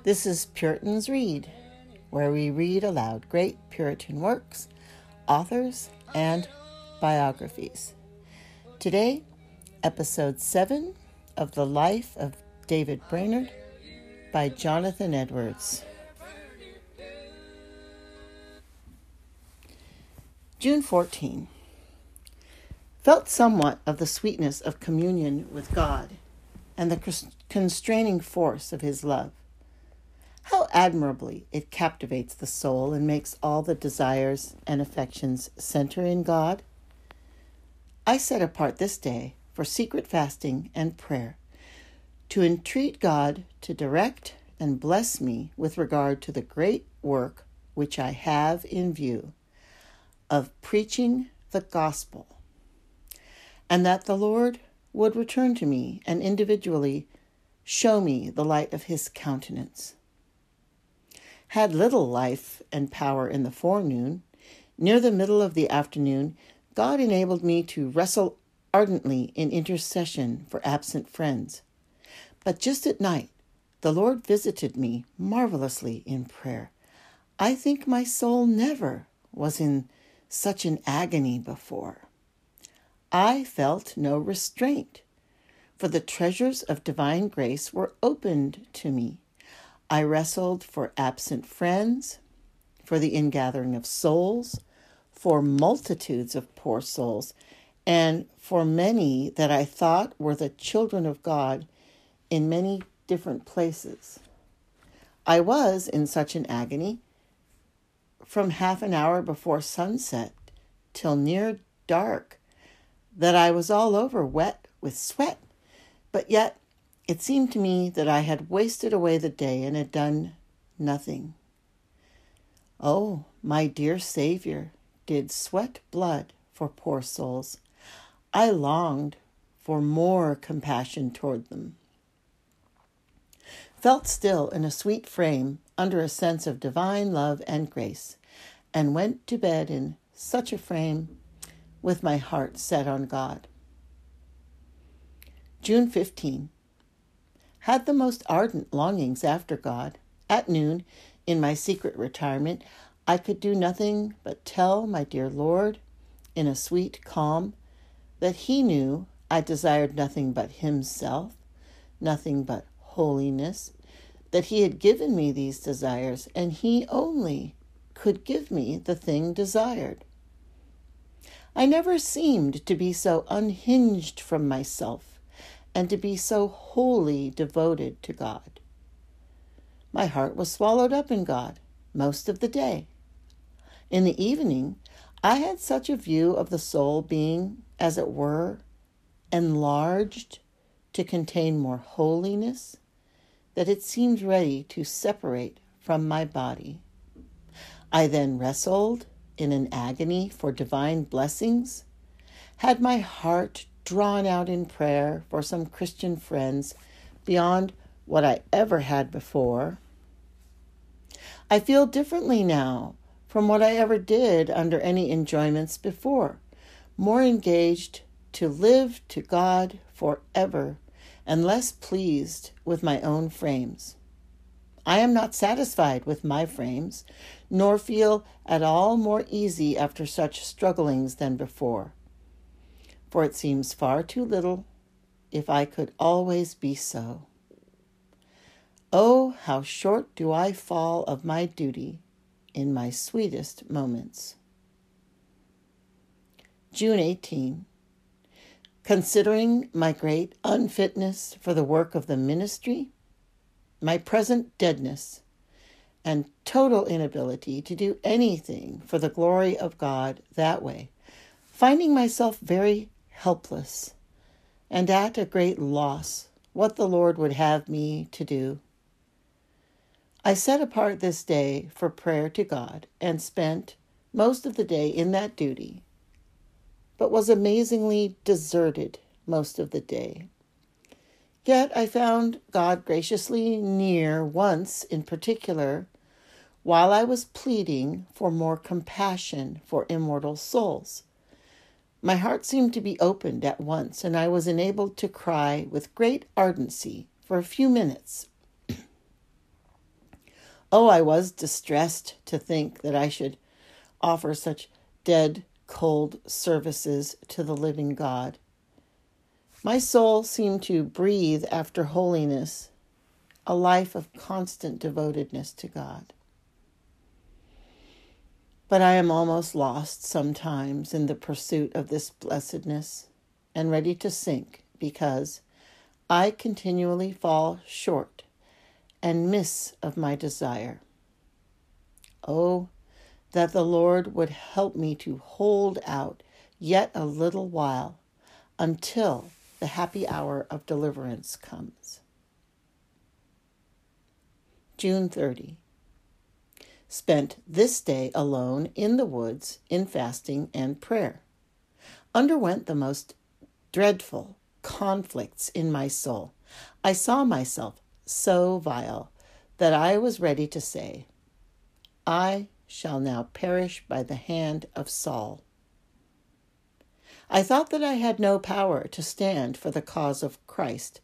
Hi, this is Puritans Read, where we read aloud great Puritan works, authors, and biographies. Today, episode 7 of The Life of David Brainerd by Jonathan Edwards. June 14. Felt somewhat of the sweetness of communion with God and the constraining force of His love. Admirably it captivates the soul and makes all the desires and affections center in God. I set apart this day for secret fasting and prayer to entreat God to direct and bless me with regard to the great work which I have in view of preaching the gospel, and that the Lord would return to me and individually show me the light of his countenance. Had little life and power in the forenoon, near the middle of the afternoon, God enabled me to wrestle ardently in intercession for absent friends. But just at night, the Lord visited me marvelously in prayer. I think my soul never was in such an agony before. I felt no restraint, for the treasures of divine grace were opened to me. I wrestled for absent friends, for the ingathering of souls, for multitudes of poor souls, and for many that I thought were the children of God in many different places. I was in such an agony from half an hour before sunset till near dark that I was all over wet with sweat, but yet it seemed to me that I had wasted away the day and had done nothing. Oh, my dear Savior did sweat blood for poor souls. I longed for more compassion toward them. Felt still in a sweet frame under a sense of divine love and grace, and went to bed in such a frame with my heart set on God. June 15. Had the most ardent longings after God. At noon, in my secret retirement, I could do nothing but tell my dear Lord, in a sweet calm, that He knew I desired nothing but Himself, nothing but holiness, that He had given me these desires, and He only could give me the thing desired. I never seemed to be so unhinged from myself and to be so wholly devoted to God. My heart was swallowed up in God most of the day. In the evening, I had such a view of the soul being, as it were, enlarged to contain more holiness that it seemed ready to separate from my body. I then wrestled in an agony for divine blessings? Had my heart drawn out in prayer for some Christian friends beyond what I ever had before? I feel differently now from what I ever did under any enjoyments before, more engaged to live to God forever and less pleased with my own frames. I am not satisfied with my frames, nor feel at all more easy after such strugglings than before. For it seems far too little if I could always be so. Oh, how short do I fall of my duty in my sweetest moments. June 18. Considering my great unfitness for the work of the ministry, my present deadness, and total inability to do anything for the glory of God that way, finding myself very helpless and at a great loss what the Lord would have me to do. I set apart this day for prayer to God and spent most of the day in that duty, but was amazingly deserted most of the day. Yet I found God graciously near once in particular, while I was pleading for more compassion for immortal souls. My heart seemed to be opened at once, and I was enabled to cry with great ardency for a few minutes Oh, I was distressed to think that I should offer such dead, cold services to the living God. My soul seemed to breathe after holiness, a life of constant devotedness to God. But I am almost lost sometimes in the pursuit of this blessedness and ready to sink because I continually fall short and miss of my desire. Oh, that the Lord would help me to hold out yet a little while until the happy hour of deliverance comes. June 30. Spent this day alone in the woods in fasting and prayer. Underwent the most dreadful conflicts in my soul. I saw myself so vile that I was ready to say, I shall now perish by the hand of Saul. I thought that I had no power to stand for the cause of Christ,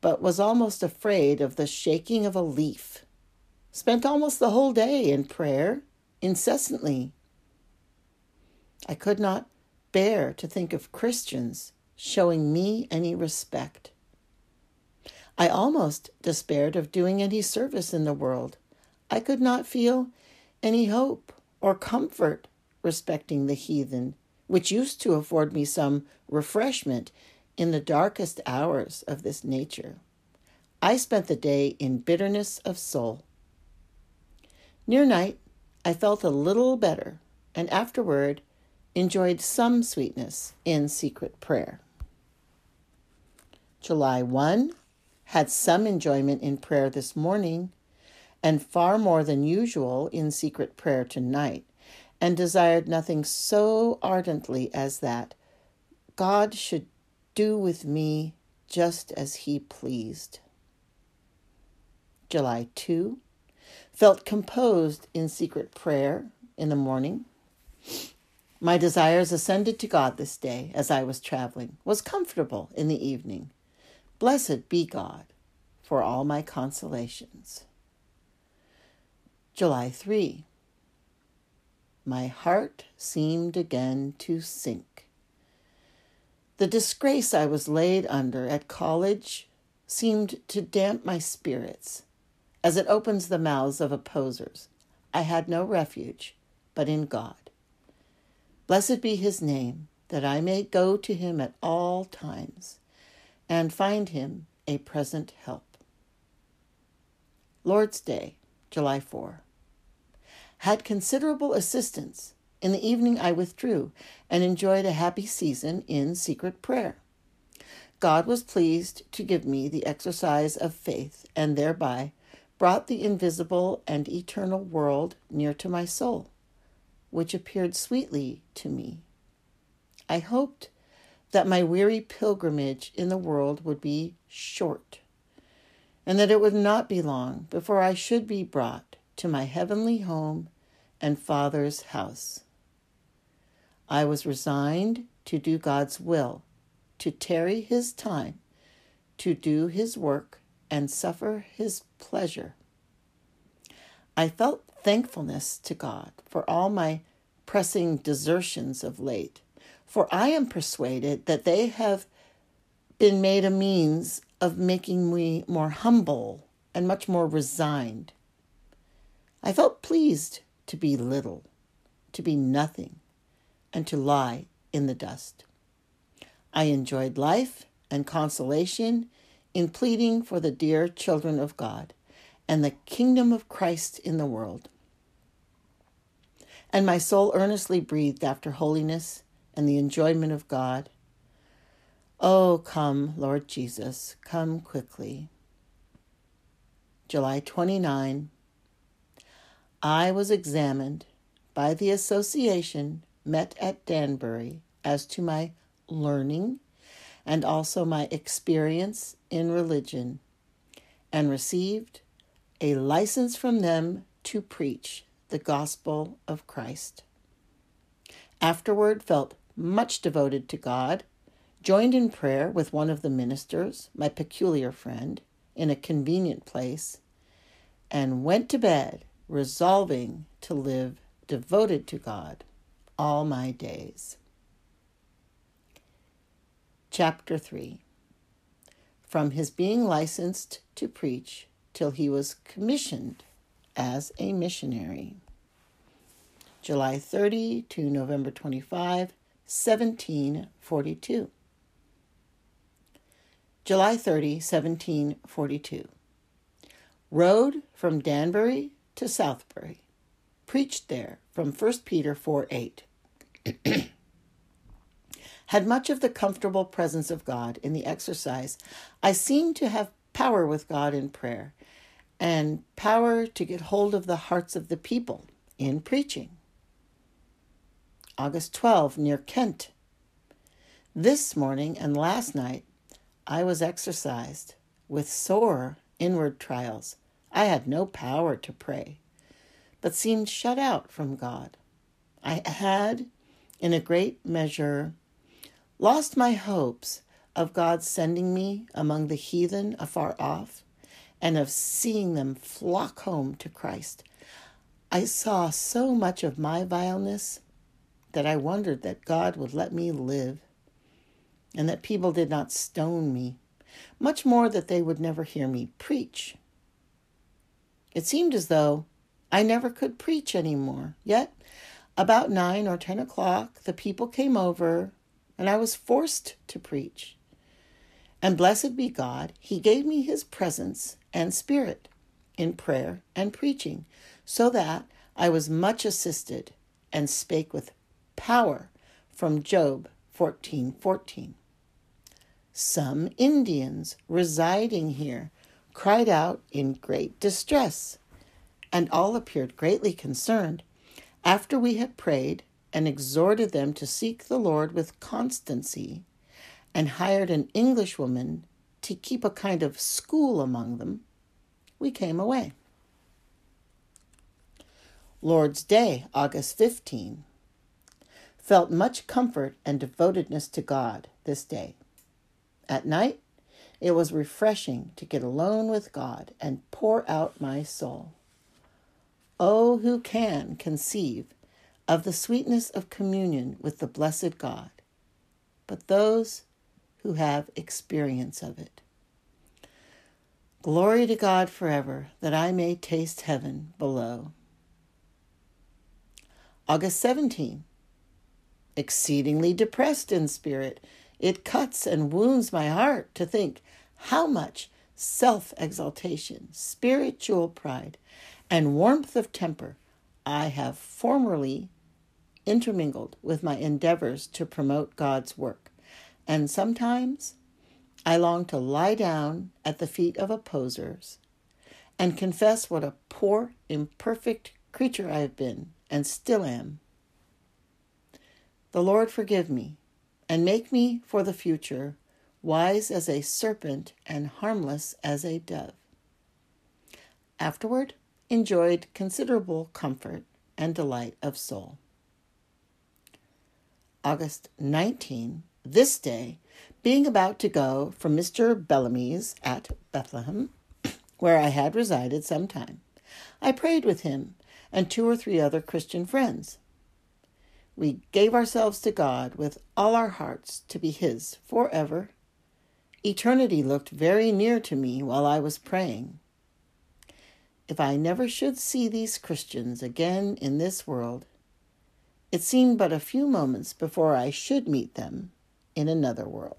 but was almost afraid of the shaking of a leaf. Spent almost the whole day in prayer, incessantly. I could not bear to think of Christians showing me any respect. I almost despaired of doing any service in the world. I could not feel any hope or comfort respecting the heathen, which used to afford me some refreshment in the darkest hours of this nature. I spent the day in bitterness of soul. Near night, I felt a little better, and afterward enjoyed some sweetness in secret prayer. July 1, had some enjoyment in prayer this morning, and far more than usual in secret prayer tonight, and desired nothing so ardently as that God should do with me just as he pleased. July 2. Felt composed in secret prayer in the morning. My desires ascended to God this day as I was traveling, was comfortable in the evening Blessed be God for all my consolations. July 3. My heart seemed again to sink. The disgrace I was laid under at college seemed to damp my spirits as it opens the mouths of opposers. I had no refuge but in God. Blessed be his name, that I may go to him at all times and find him a present help. Lord's Day, July 4. Had considerable assistance. In the evening, I withdrew and enjoyed a happy season in secret prayer. God was pleased to give me the exercise of faith and thereby brought the invisible and eternal world near to my soul, which appeared sweetly to me. I hoped that my weary pilgrimage in the world would be short, and that it would not be long before I should be brought to my heavenly home and Father's house. I was resigned to do God's will, to tarry His time, to do His work, and suffer His pleasure. I felt thankfulness to God for all my pressing desertions of late for I am persuaded that they have been made a means of making me more humble and much more resigned. I felt pleased to be little, to be nothing, and to lie in the dust. I enjoyed life and consolation in pleading for the dear children of God and the kingdom of Christ in the world. And my soul earnestly breathed after holiness and the enjoyment of God. Oh, come, Lord Jesus, come quickly. July 29. I was examined by the association met at Danbury as to my learning and also my experience in religion, and received a license from them to preach the gospel of Christ. Afterward, felt much devoted to God, joined in prayer with one of the ministers, my peculiar friend, in a convenient place, and went to bed, resolving to live devoted to God all my days. Chapter 3 From his being licensed to preach till he was commissioned as a missionary. July 30 to November 25, 1742. July 30, 1742. Rode from Danbury to Southbury. Preached there from 1 Peter 4 8. Had much of the comfortable presence of God in the exercise. I seemed to have power with God in prayer and power to get hold of the hearts of the people in preaching. August 12, near Kent. This morning and last night I was exercised with sore inward trials. I had no power to pray, but seemed shut out from God. I had, in a great measure, lost my hopes of God sending me among the heathen afar off and of seeing them flock home to Christ. I saw so much of my vileness that I wondered that God would let me live and that people did not stone me, much more that they would never hear me preach. It seemed as though I never could preach any more. Yet, about nine or ten o'clock, the people came over, and I was forced to preach. And blessed be God, He gave me His presence and spirit in prayer and preaching, so that I was much assisted and spake with power from Job 14 14. Some Indians residing here cried out in great distress, and all appeared greatly concerned. After we had prayed and exhorted them to seek the Lord with constancy, and hired an Englishwoman to keep a kind of school among them, we came away. Lord's Day, August 15 felt much comfort and devotedness to God this day. At night, it was refreshing to get alone with God and pour out my soul. Oh, who can conceive of the sweetness of communion with the blessed God, but those who have experience of it? Glory to God forever, that I may taste heaven below. August 17 exceedingly depressed in spirit. It cuts and wounds my heart to think how much self exaltation, spiritual pride, and warmth of temper I have formerly intermingled with my endeavors to promote God's work. And sometimes I long to lie down at the feet of opposers and confess what a poor, imperfect creature I have been and still am the Lord forgive me, and make me for the future wise as a serpent and harmless as a dove. Afterward, enjoyed considerable comfort and delight of soul. August 19, this day, being about to go from Mr. Bellamy's at Bethlehem, where I had resided some time, I prayed with him and two or three other Christian friends we gave ourselves to God with all our hearts to be His forever. Eternity looked very near to me while I was praying. If I never should see these Christians again in this world, it seemed but a few moments before I should meet them in another world.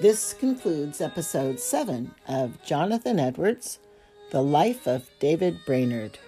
This concludes episode 7 of Jonathan Edwards, The Life of David Brainerd.